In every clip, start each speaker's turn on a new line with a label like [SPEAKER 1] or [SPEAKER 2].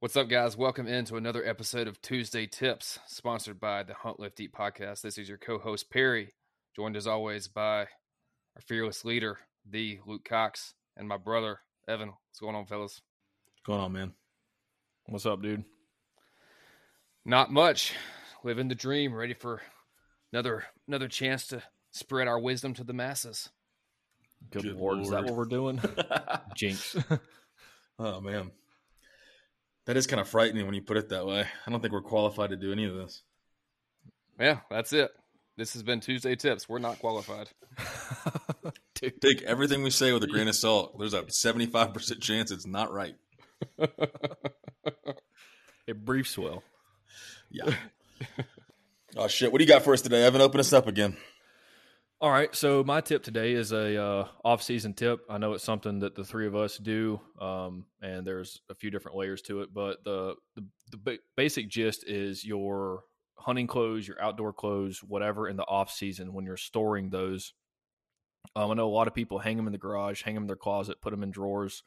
[SPEAKER 1] What's up, guys? Welcome into another episode of Tuesday Tips, sponsored by the Hunt Lift Eat podcast. This is your co-host Perry, joined as always by our fearless leader, the Luke Cox, and my brother Evan. What's going on, fellas?
[SPEAKER 2] What's going on, man?
[SPEAKER 3] What's up, dude?
[SPEAKER 1] Not much. Living the dream, ready for another another chance to spread our wisdom to the masses.
[SPEAKER 3] Good,
[SPEAKER 2] Good
[SPEAKER 3] lord, is that what we're doing? Jinx.
[SPEAKER 2] oh man, that is kind of frightening when you put it that way. I don't think we're qualified to do any of this.
[SPEAKER 1] Yeah, that's it. This has been Tuesday Tips. We're not qualified.
[SPEAKER 2] Take everything we say with a grain of salt. There's a 75% chance it's not right.
[SPEAKER 3] It briefs well.
[SPEAKER 2] Yeah. oh shit! What do you got for us today, Evan? Open us up again.
[SPEAKER 3] All right, so my tip today is a uh, off-season tip. I know it's something that the three of us do, um, and there's a few different layers to it. But the the, the ba- basic gist is your hunting clothes, your outdoor clothes, whatever in the off season when you're storing those. Um, I know a lot of people hang them in the garage, hang them in their closet, put them in drawers,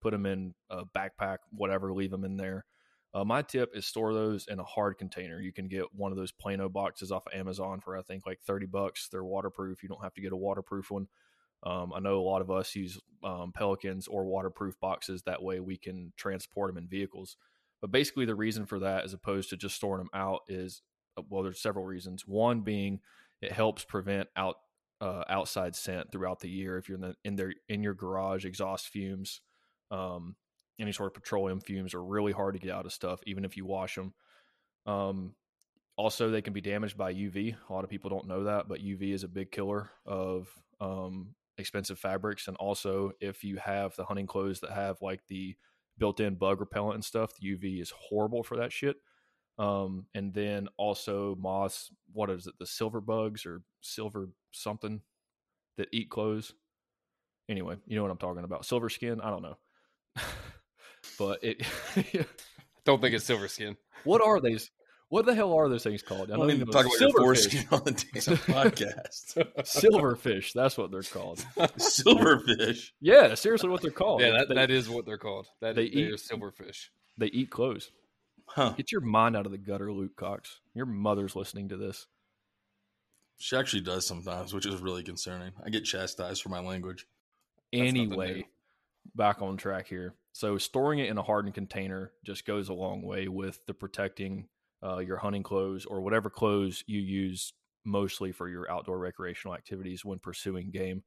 [SPEAKER 3] put them in a backpack, whatever, leave them in there. Uh, my tip is store those in a hard container. You can get one of those Plano boxes off of Amazon for I think like thirty bucks. They're waterproof. You don't have to get a waterproof one. Um, I know a lot of us use um, Pelicans or waterproof boxes. That way we can transport them in vehicles. But basically, the reason for that, as opposed to just storing them out, is uh, well, there's several reasons. One being it helps prevent out uh, outside scent throughout the year. If you're in the in their in your garage, exhaust fumes, um, any sort of petroleum fumes are really hard to get out of stuff, even if you wash them. Um, also, they can be damaged by UV. A lot of people don't know that, but UV is a big killer of um, expensive fabrics. And also, if you have the hunting clothes that have like the built-in bug repellent and stuff, the UV is horrible for that shit. Um, and then also moths. What is it? The silver bugs or silver something that eat clothes. Anyway, you know what I'm talking about. Silver skin. I don't know. but it
[SPEAKER 1] Don't think it's silver skin.
[SPEAKER 3] what are these what the hell are those things called
[SPEAKER 2] I don't even to talk about your
[SPEAKER 3] silverfish
[SPEAKER 2] foreskin on the damn podcast.
[SPEAKER 3] silverfish that's what they're called
[SPEAKER 2] Silverfish.
[SPEAKER 3] yeah seriously what they're called
[SPEAKER 1] Yeah, that,
[SPEAKER 3] they,
[SPEAKER 1] that is what they're called. That
[SPEAKER 3] they
[SPEAKER 1] they,
[SPEAKER 3] eat-
[SPEAKER 1] are silverfish.
[SPEAKER 3] they eat clothes
[SPEAKER 2] Huh.
[SPEAKER 3] get your mind out of the gutter luke cox your mother's listening to this
[SPEAKER 2] She actually does sometimes, which is really concerning. I get chastised for my language.
[SPEAKER 1] That's
[SPEAKER 3] anyway
[SPEAKER 1] new.
[SPEAKER 3] Back on track here. So storing it in a hardened container just goes a long way with the protecting uh, your hunting clothes or whatever clothes you use mostly for your outdoor recreational activities when pursuing game.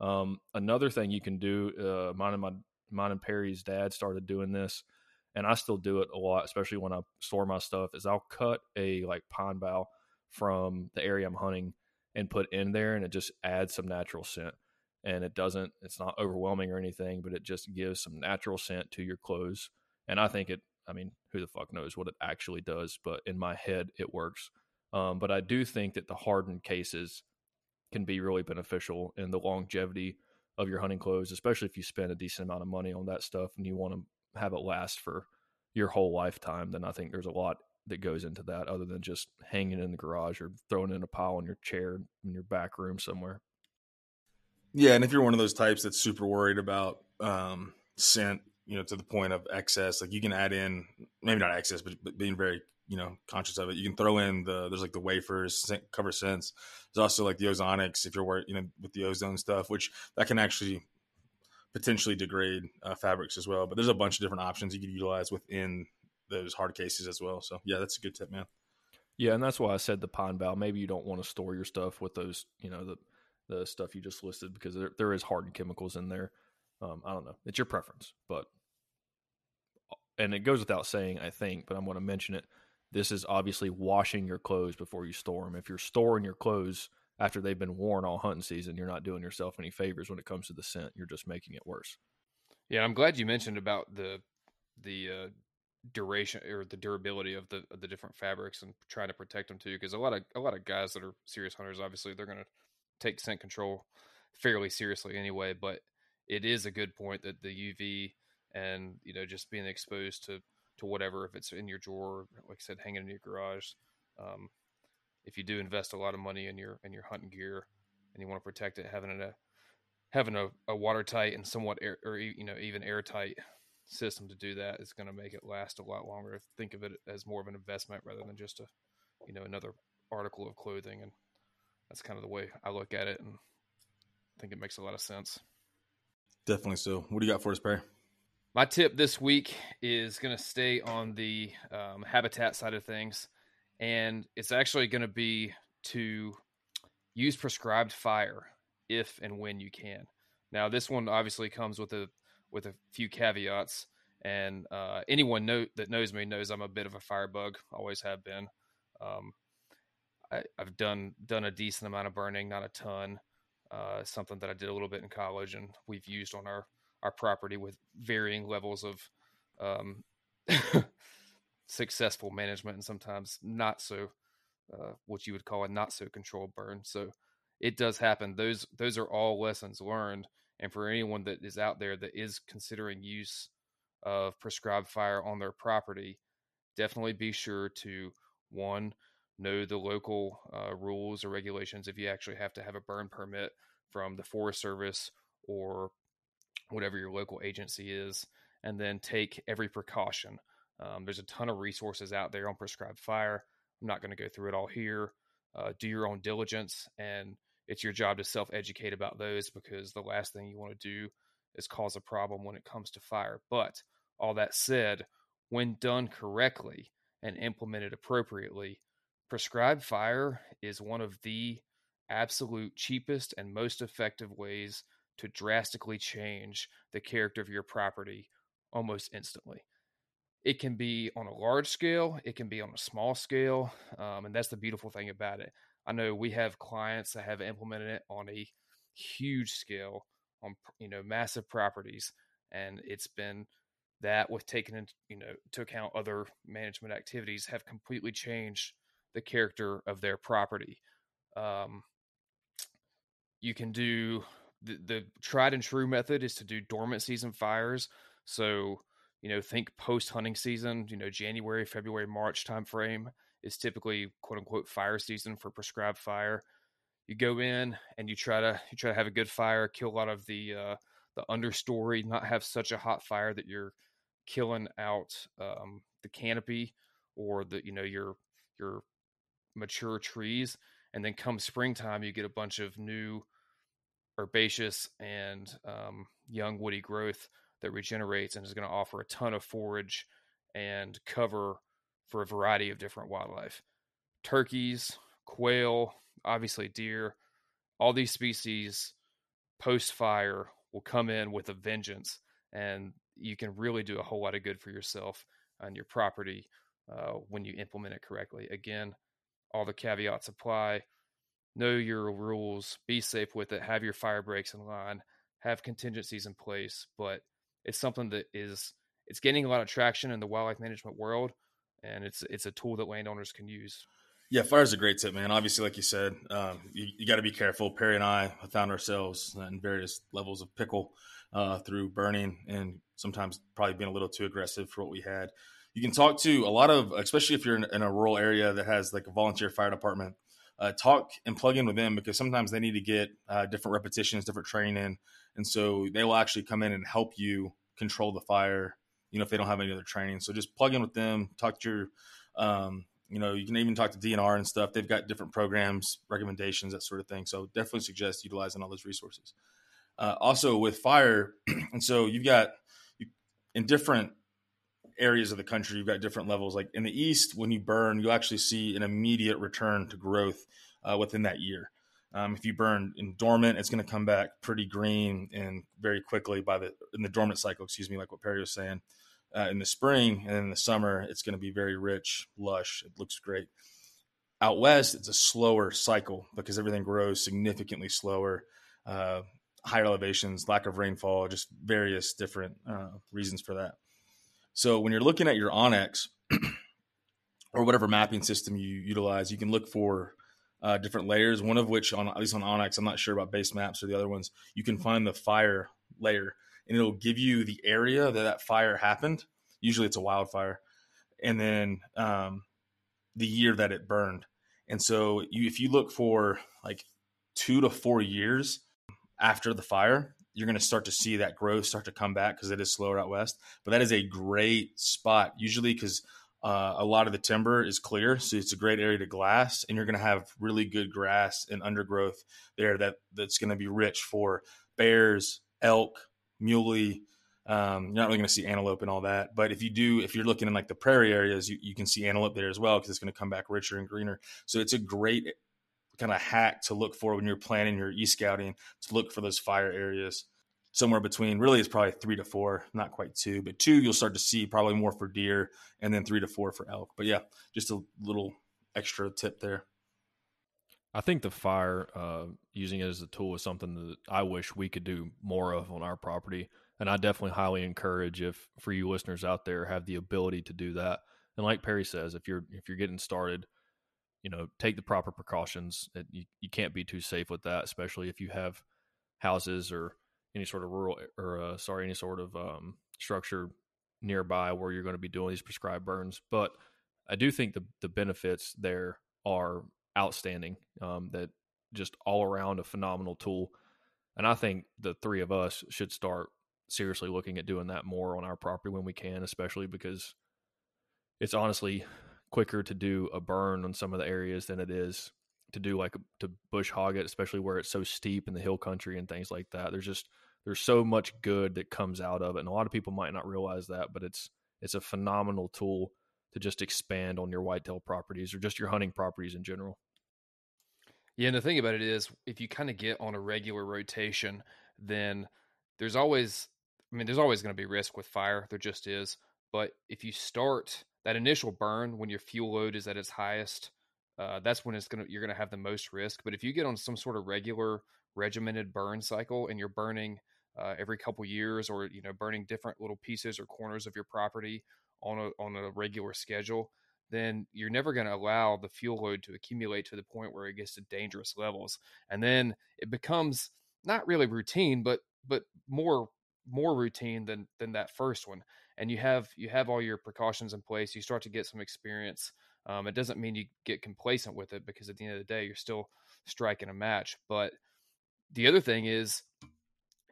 [SPEAKER 3] Um, another thing you can do uh, mine and my mine and perry's dad started doing this and i still do it a lot especially when i store my stuff is i'll cut a like pine bough from the area i'm hunting and put in there and it just adds some natural scent and it doesn't it's not overwhelming or anything but it just gives some natural scent to your clothes and i think it i mean who the fuck knows what it actually does but in my head it works. Um, but i do think that the hardened cases can be really beneficial in the longevity of your hunting clothes especially if you spend a decent amount of money on that stuff and you want to have it last for your whole lifetime then i think there's a lot that goes into that other than just hanging in the garage or throwing in a pile in your chair in your back room somewhere
[SPEAKER 2] Yeah, and if you're one of those types that's super worried about um, scent, you know, to the point of excess, like you can add in maybe not excess, but, but being very you know conscious of it. You can throw in the there's like the wafers scent, cover scents. There's also like the ozonics if you're worried, you know, with the ozone stuff, which that can actually potentially degrade uh, fabrics as well. But there's a bunch of different options you could utilize within those hard cases as well. So yeah, that's a good tip, man.
[SPEAKER 3] Yeah, and that's why I said the pine bough. Maybe you don't want to store your stuff with those, you know, the the stuff you just listed because there, there is hardened chemicals in there. Um, I don't know. It's your preference, but and it goes without saying, I think, but I'm going to mention it. This is obviously washing your clothes before you store them. If you're storing your clothes after they've been worn all hunting season, you're not doing yourself any favors when it comes to the scent. You're just making it worse.
[SPEAKER 1] Yeah, I'm glad you mentioned about the the uh, duration or the durability of the of the different fabrics and trying to protect them too. Because a lot of a lot of guys that are serious hunters, obviously, they're going to take scent control fairly seriously anyway. But it is a good point that the UV and you know just being exposed to to whatever if it's in your drawer, like I said, hanging in your garage. Um, if you do invest a lot of money in your in your hunting gear and you want to protect it, having a having a, a watertight and somewhat air or you know even airtight system to do that is going to make it last a lot longer. Think of it as more of an investment rather than just a, you know, another article of clothing. And that's kind of the way I look at it. And I think it makes a lot of sense.
[SPEAKER 2] Definitely so. What do you got for us, Perry?
[SPEAKER 1] My tip this week is going to stay on the um, habitat side of things. And it's actually going to be to use prescribed fire if and when you can. Now, this one obviously comes with a with a few caveats. And uh, anyone know, that knows me knows I'm a bit of a firebug. Always have been. Um, I, have done done a decent amount of burning, not a ton. Uh, something that I did a little bit in college, and we've used on our our property with varying levels of um, successful management, and sometimes not so. Uh, what you would call a not so controlled burn. So it does happen. Those those are all lessons learned and for anyone that is out there that is considering use of prescribed fire on their property, definitely be sure to one, know the local uh, rules or regulations if you actually have to have a burn permit from the Forest Service or whatever your local agency is, and then take every precaution. Um, there's a ton of resources out there on prescribed fire. I'm not going to go through it all here. Uh, do your own diligence and it's your job to self educate about those because the last thing you want to do is cause a problem when it comes to fire. But all that said, when done correctly and implemented appropriately, prescribed fire is one of the absolute cheapest and most effective ways to drastically change the character of your property almost instantly. It can be on a large scale, it can be on a small scale, um, and that's the beautiful thing about it. I know we have clients that have implemented it on a huge scale on you know massive properties, and it's been that with taking into you know to account other management activities have completely changed the character of their property. Um, you can do the, the tried and true method is to do dormant season fires. So you know think post hunting season, you know January, February, March timeframe is typically quote unquote fire season for prescribed fire. You go in and you try to you try to have a good fire, kill a lot of the uh, the understory, not have such a hot fire that you're killing out um, the canopy or the you know your your mature trees. And then come springtime, you get a bunch of new herbaceous and um, young woody growth that regenerates and is going to offer a ton of forage and cover for a variety of different wildlife turkeys, quail, obviously deer. All these species post fire will come in with a vengeance, and you can really do a whole lot of good for yourself and your property uh, when you implement it correctly. Again, all the caveats apply. Know your rules, be safe with it, have your fire breaks in line, have contingencies in place. But it's something that is it's gaining a lot of traction in the wildlife management world and it's it's a tool that landowners can use.
[SPEAKER 2] Yeah, fire is a great tip, man. Obviously, like you said, um, you, you got to be careful. Perry and I found ourselves in various levels of pickle uh, through burning and sometimes probably being a little too aggressive for what we had. You can talk to a lot of, especially if you're in, in a rural area that has like a volunteer fire department. Uh, talk and plug in with them because sometimes they need to get uh, different repetitions, different training and so they will actually come in and help you control the fire you know, if they don't have any other training. So just plug in with them, talk to your, um, you know, you can even talk to DNR and stuff. They've got different programs, recommendations, that sort of thing. So definitely suggest utilizing all those resources. Uh, also with fire, and so you've got in different areas of the country, you've got different levels. Like in the east, when you burn, you'll actually see an immediate return to growth uh, within that year. Um, if you burn in dormant, it's going to come back pretty green and very quickly by the in the dormant cycle. Excuse me, like what Perry was saying. Uh, in the spring and in the summer, it's going to be very rich, lush. It looks great. Out west, it's a slower cycle because everything grows significantly slower. Uh, higher elevations, lack of rainfall, just various different uh, reasons for that. So when you're looking at your onX or whatever mapping system you utilize, you can look for uh, different layers. One of which, on at least on onX, I'm not sure about base maps or the other ones. You can find the fire layer, and it'll give you the area that that fire happened. Usually, it's a wildfire, and then um, the year that it burned. And so, you, if you look for like two to four years after the fire, you're going to start to see that growth start to come back because it is slower out west. But that is a great spot, usually because uh, a lot of the timber is clear, so it's a great area to glass, and you're going to have really good grass and undergrowth there that that's going to be rich for bears, elk, muley. Um, you're not really going to see antelope and all that, but if you do, if you're looking in like the prairie areas, you, you can see antelope there as well because it's going to come back richer and greener. So it's a great kind of hack to look for when you're planning your e scouting to look for those fire areas somewhere between really it's probably three to four, not quite two, but two you'll start to see probably more for deer and then three to four for elk. But yeah, just a little extra tip there.
[SPEAKER 3] I think the fire, uh, using it as a tool is something that I wish we could do more of on our property. And I definitely highly encourage if for you listeners out there have the ability to do that. And like Perry says, if you're if you're getting started, you know, take the proper precautions. You you can't be too safe with that, especially if you have houses or any sort of rural or uh, sorry any sort of um, structure nearby where you're going to be doing these prescribed burns. But I do think the the benefits there are outstanding. Um, that just all around a phenomenal tool, and I think the three of us should start seriously looking at doing that more on our property when we can, especially because it's honestly quicker to do a burn on some of the areas than it is to do like to bush hog it, especially where it's so steep in the hill country and things like that. There's just there's so much good that comes out of it and a lot of people might not realize that but it's it's a phenomenal tool to just expand on your whitetail properties or just your hunting properties in general
[SPEAKER 1] yeah and the thing about it is if you kind of get on a regular rotation then there's always i mean there's always going to be risk with fire there just is but if you start that initial burn when your fuel load is at its highest uh, that's when it's gonna you're gonna have the most risk but if you get on some sort of regular regimented burn cycle and you're burning uh, every couple years or you know burning different little pieces or corners of your property on a on a regular schedule then you're never going to allow the fuel load to accumulate to the point where it gets to dangerous levels. And then it becomes not really routine but but more more routine than than that first one and you have you have all your precautions in place you start to get some experience um, it doesn't mean you get complacent with it because at the end of the day you're still striking a match but the other thing is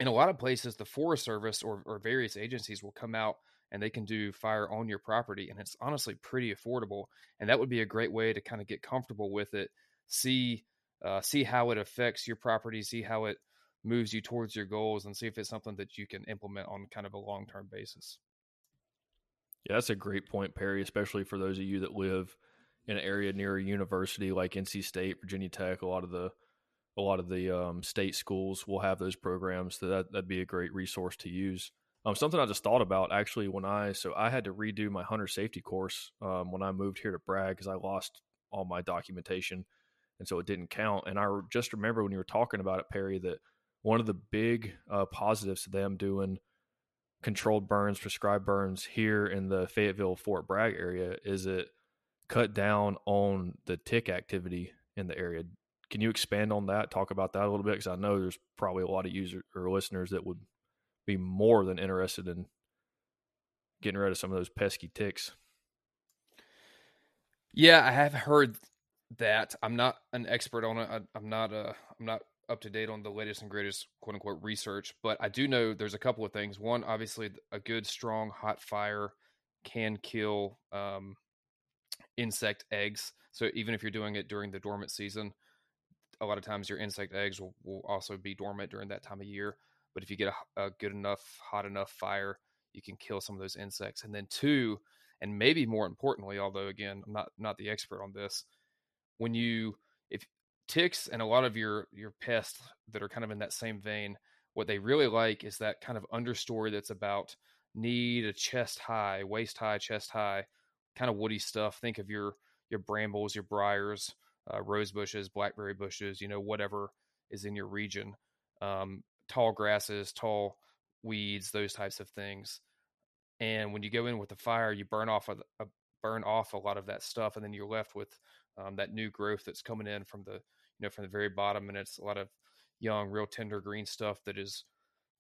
[SPEAKER 1] in a lot of places, the Forest Service or, or various agencies will come out and they can do fire on your property. And it's honestly pretty affordable. And that would be a great way to kind of get comfortable with it, see, uh, see how it affects your property, see how it moves you towards your goals, and see if it's something that you can implement on kind of a long term basis.
[SPEAKER 3] Yeah, that's a great point, Perry, especially for those of you that live in an area near a university like NC State, Virginia Tech, a lot of the a lot of the um, state schools will have those programs. So that that'd be a great resource to use. Um, something I just thought about actually when I so I had to redo my hunter safety course um, when I moved here to Bragg because I lost all my documentation and so it didn't count. And I just remember when you were talking about it, Perry, that one of the big uh, positives to them doing controlled burns, prescribed burns here in the Fayetteville Fort Bragg area is it cut down on the tick activity in the area can you expand on that? Talk about that a little bit because I know there's probably a lot of user or listeners that would be more than interested in getting rid of some of those pesky ticks.
[SPEAKER 1] Yeah, I have heard that. I'm not an expert on it. I, am not uh, I'm not up to date on the latest and greatest quote unquote research, but I do know there's a couple of things. One, obviously, a good strong hot fire can kill um, insect eggs. So even if you're doing it during the dormant season, a lot of times your insect eggs will, will also be dormant during that time of year. But if you get a, a good enough, hot enough fire, you can kill some of those insects. And then two, and maybe more importantly, although again, I'm not not the expert on this, when you ticks and a lot of your your pests that are kind of in that same vein, what they really like is that kind of understory that's about need a chest high, waist high, chest high, kind of woody stuff. Think of your your brambles, your briars, uh, rose bushes, blackberry bushes, you know, whatever is in your region, um, tall grasses, tall weeds, those types of things. And when you go in with the fire, you burn off a, a burn off a lot of that stuff, and then you're left with um, that new growth that's coming in from the you know from the very bottom, and it's a lot of young, real tender green stuff that is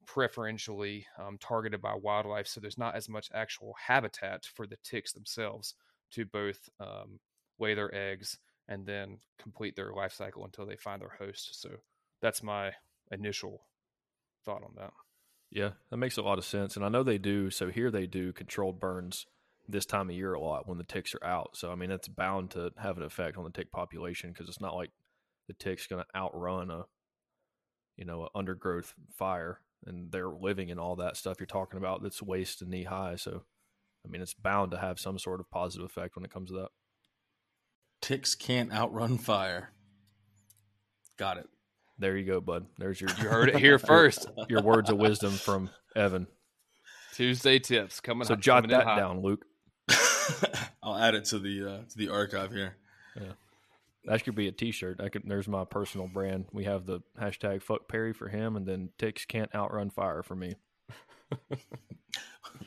[SPEAKER 1] preferentially um, targeted by wildlife. So there's not as much actual habitat for the ticks themselves to both um, lay their eggs and then complete their life cycle until they find their host. So that's my initial thought on that.
[SPEAKER 3] Yeah, that makes a lot of sense. And I know they do. So here they do controlled burns this time of year a lot when the ticks are out. So I mean, it's bound to have an effect on the tick population because it's not like the tick's going to outrun a, you know, a undergrowth fire, and they're living in all that stuff you're talking about that's waist to knee high. So, I mean, it's bound to have some sort of positive effect when it comes to that.
[SPEAKER 2] Ticks can't outrun fire. Got it.
[SPEAKER 3] There you go, bud. There's your
[SPEAKER 1] You heard it here first.
[SPEAKER 3] your words of wisdom from Evan.
[SPEAKER 1] Tuesday tips coming.
[SPEAKER 3] So
[SPEAKER 1] up-
[SPEAKER 3] jot
[SPEAKER 1] coming
[SPEAKER 3] that down, Luke.
[SPEAKER 2] I'll add it to the uh, to the archive here. Yeah.
[SPEAKER 3] That could be a T-shirt. I could. There's my personal brand. We have the hashtag fuck Perry for him, and then ticks can't outrun fire for me.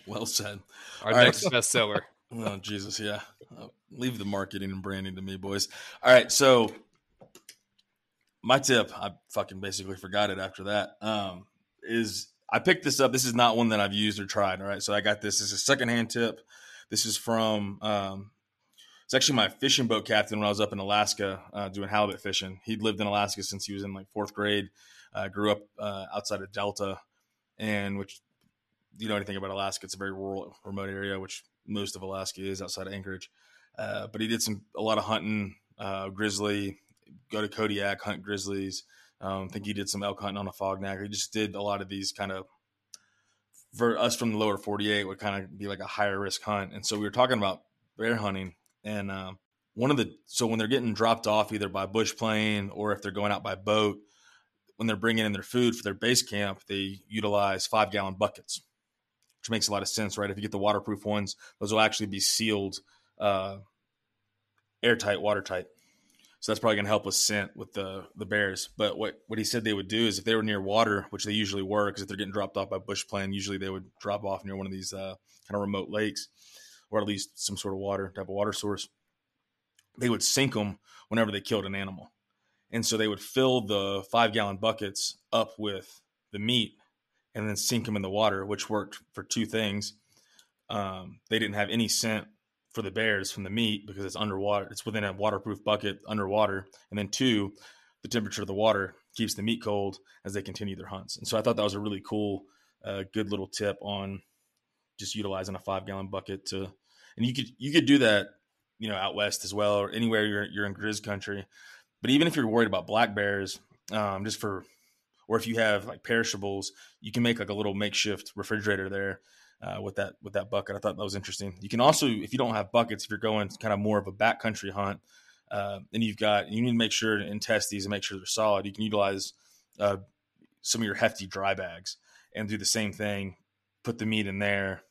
[SPEAKER 2] Well said.
[SPEAKER 1] Our
[SPEAKER 2] All right.
[SPEAKER 1] next bestseller.
[SPEAKER 2] Oh Jesus, yeah. Uh, leave the marketing and branding to me, boys. All right, so my tip, I fucking basically forgot it after that. Um, is I picked this up. This is not one that I've used or tried. All right, so I got this. This is a secondhand tip. This is from. Um, it's actually my fishing boat captain when I was up in Alaska uh, doing halibut fishing. He'd lived in Alaska since he was in like fourth grade. Uh, grew up uh, outside of Delta, and which you know anything about Alaska, it's a very rural, remote area, which most of Alaska is outside of Anchorage. Uh, but he did some a lot of hunting, uh, grizzly, go to Kodiak, hunt grizzlies. Um, I think he did some elk hunting on Afognak. He just did a lot of these kind of for us from the lower 48 would kind of be like a higher risk hunt. And so we were talking about bear hunting and um, one of the so when they're getting dropped off either by bush plane or if they're going out by boat, when they're bringing in their food for their base camp, they utilize five gallon buckets, which makes a lot of sense, right? If you get the waterproof ones, those will actually be sealed, uh, airtight, watertight. So that's probably going to help with scent with the the bears. But what what he said they would do is if they were near water, which they usually were, because if they're getting dropped off by bush plane, usually they would drop off near one of these uh, kind of remote lakes, or at least some sort of water type of water source. They would sink them whenever they killed an animal, and so they would fill the five gallon buckets up with the meat, and then sink them in the water, which worked for two things. Um, they didn't have any scent for the bears from the meat because it's underwater. It's within a waterproof bucket underwater. And then two, the temperature of the water keeps the meat cold as they continue their hunts. And so I thought that was a really cool, uh, good little tip on just utilizing a five gallon bucket to, and you could, you could do that, you know, out West as well, or anywhere you're, you're in Grizz country. But even if you're worried about black bears, um, just for, or if you have like perishables, you can make like a little makeshift refrigerator there uh, with that with that bucket. I thought that was interesting. You can also, if you don't have buckets, if you're going kind of more of a backcountry hunt, uh, and you've got you need to make sure and test these and make sure they're solid. You can utilize uh, some of your hefty dry bags and do the same thing. Put the meat in there,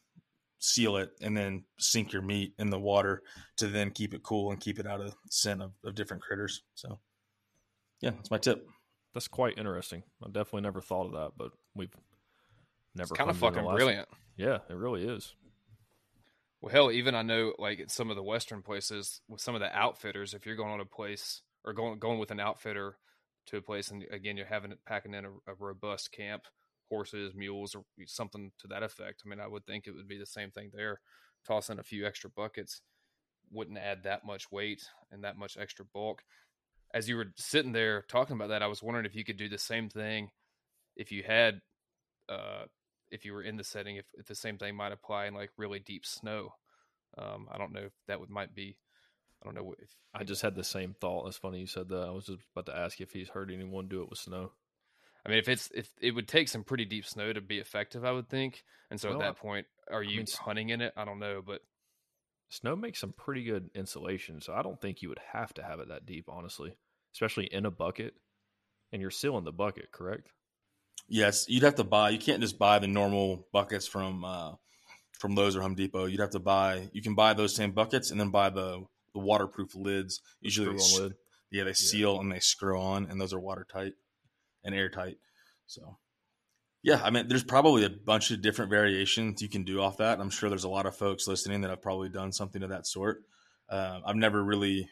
[SPEAKER 2] seal it, and then sink your meat in the water to then keep it cool and keep it out of scent of, of different critters. So, yeah, that's my tip.
[SPEAKER 3] That's quite interesting. I definitely never thought of that, but we've never
[SPEAKER 1] kind of fucking brilliant.
[SPEAKER 3] Yeah, it really is.
[SPEAKER 1] Well, hell, even I know like in some of the western places with some of the outfitters, if you're going on a place or going going with an outfitter to a place, and again you're having it packing in a, a robust camp, horses, mules, or something to that effect. I mean, I would think it would be the same thing there. Toss in a few extra buckets wouldn't add that much weight and that much extra bulk. As you were sitting there talking about that, I was wondering if you could do the same thing if you had uh if you were in the setting, if, if the same thing might apply in like really deep snow. Um, I don't know if that would might be. I don't know if
[SPEAKER 3] I just had the same thought. It's funny you said that. I was just about to ask if he's heard anyone do it with snow.
[SPEAKER 1] I mean, if it's if it would take some pretty deep snow to be effective, I would think. And so
[SPEAKER 3] Well,
[SPEAKER 1] at
[SPEAKER 3] I-
[SPEAKER 1] that point, are you
[SPEAKER 3] mean,
[SPEAKER 1] hunting in it? I don't know, but
[SPEAKER 3] Snow makes some pretty good insulation, so I don't think you would have to have it that deep, honestly, especially in a bucket. And you're sealing the bucket, correct?
[SPEAKER 2] Yes, you'd have to buy. You can't just buy the normal buckets from uh, from Lowe's or Home Depot. You'd have to buy. You can buy those same buckets and then buy the the waterproof lids. Usually, they,
[SPEAKER 3] lid.
[SPEAKER 2] yeah, they seal and they screw on, and those are watertight and airtight. So, yeah, I mean, there's probably a bunch of different variations you can do off that. I'm sure there's a lot of folks listening that have probably done something of that sort. Uh, I've never really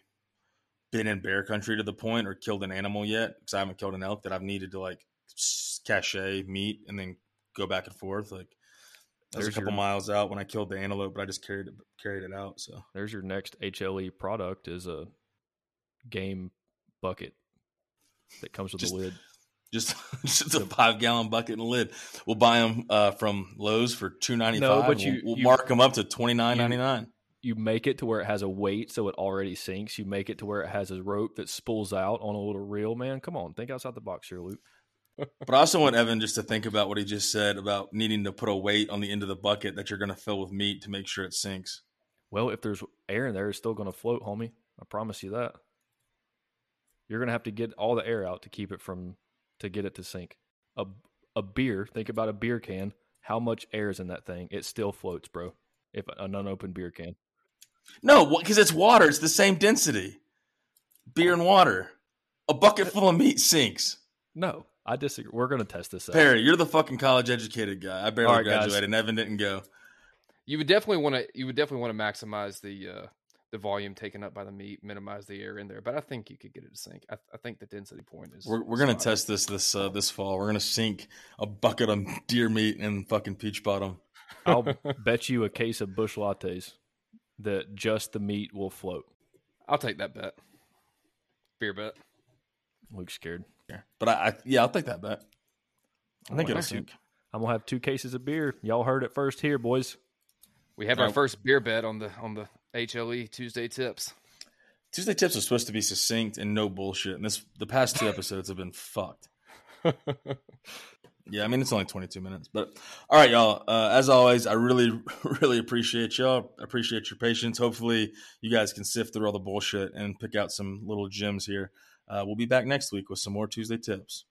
[SPEAKER 2] been in bear country to the point or killed an animal yet because I haven't killed an elk that I've needed to like cache meat and then go back and forth. Like I was a couple
[SPEAKER 3] your-
[SPEAKER 2] miles out when I killed the antelope, but I just carried it carried it out. So
[SPEAKER 3] There's your next HLE product is a game bucket that comes with
[SPEAKER 2] Just-
[SPEAKER 3] a lid.
[SPEAKER 2] Just just a five gallon bucket and lid. We'll buy them uh, from Lowe's for two ninety five.
[SPEAKER 3] No, but you-
[SPEAKER 2] we'll, we'll
[SPEAKER 3] you-
[SPEAKER 2] mark them up to twenty nine ninety nine.
[SPEAKER 3] You make it to where it has a weight, so it already sinks. You make it to where it has a rope that spools out on a little reel. Man, come on, think outside the box here, Luke.
[SPEAKER 2] But I also want Evan just to think about what he just said about needing to put a weight on the end of the bucket that you're going to fill with meat to make sure it sinks.
[SPEAKER 3] Well, if there's air in there, it's still going to float, homie. I promise you that. You're going to have to get all the air out to keep it from to get it to sink. A a beer, think about a beer can. How much air is in that thing? It still floats, bro. If an unopened beer can.
[SPEAKER 2] No, because it's water. It's the same density. Beer and water. A bucket uh, full of meat sinks.
[SPEAKER 3] No, I disagree. We're going to test this out.
[SPEAKER 2] Perry, you're the fucking college educated guy. I barely
[SPEAKER 3] All right, guys.
[SPEAKER 2] graduated, and Evan didn't go.
[SPEAKER 1] You would definitely want to. You would definitely want to maximize the uh, the volume taken up by the meat, minimize the air in there. But I think you could get it to sink. I, I think the density point is.
[SPEAKER 2] We're, we're gonna test this this uh, this fall. We're gonna sink a bucket of deer meat in fucking peach bottom.
[SPEAKER 3] I'll bet you a case of Busch Lattes that just the meat will float.
[SPEAKER 1] I'll take that bet. Beer bet.
[SPEAKER 3] Luke's scared.
[SPEAKER 2] Yeah, but I, I yeah, I'll take that bet. I think it'll
[SPEAKER 3] okay.
[SPEAKER 2] sink.
[SPEAKER 3] I'm gonna have two cases of beer. Y'all heard it first here, boys.
[SPEAKER 1] We have
[SPEAKER 2] All
[SPEAKER 1] our
[SPEAKER 2] right.
[SPEAKER 1] first beer bet on the on the HLE Tuesday tips.
[SPEAKER 2] Tuesday tips are supposed to be succinct and no bullshit, and this the past two episodes have been fucked. Yeah, I mean it's only 22 minutes, but all right, y'all. Uh, as always, I really, really appreciate y'all. Appreciate your patience. Hopefully, you guys can sift through all the bullshit and pick out some little gems here. Uh, we'll be back next week with some more Tuesday tips.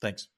[SPEAKER 2] Thanks.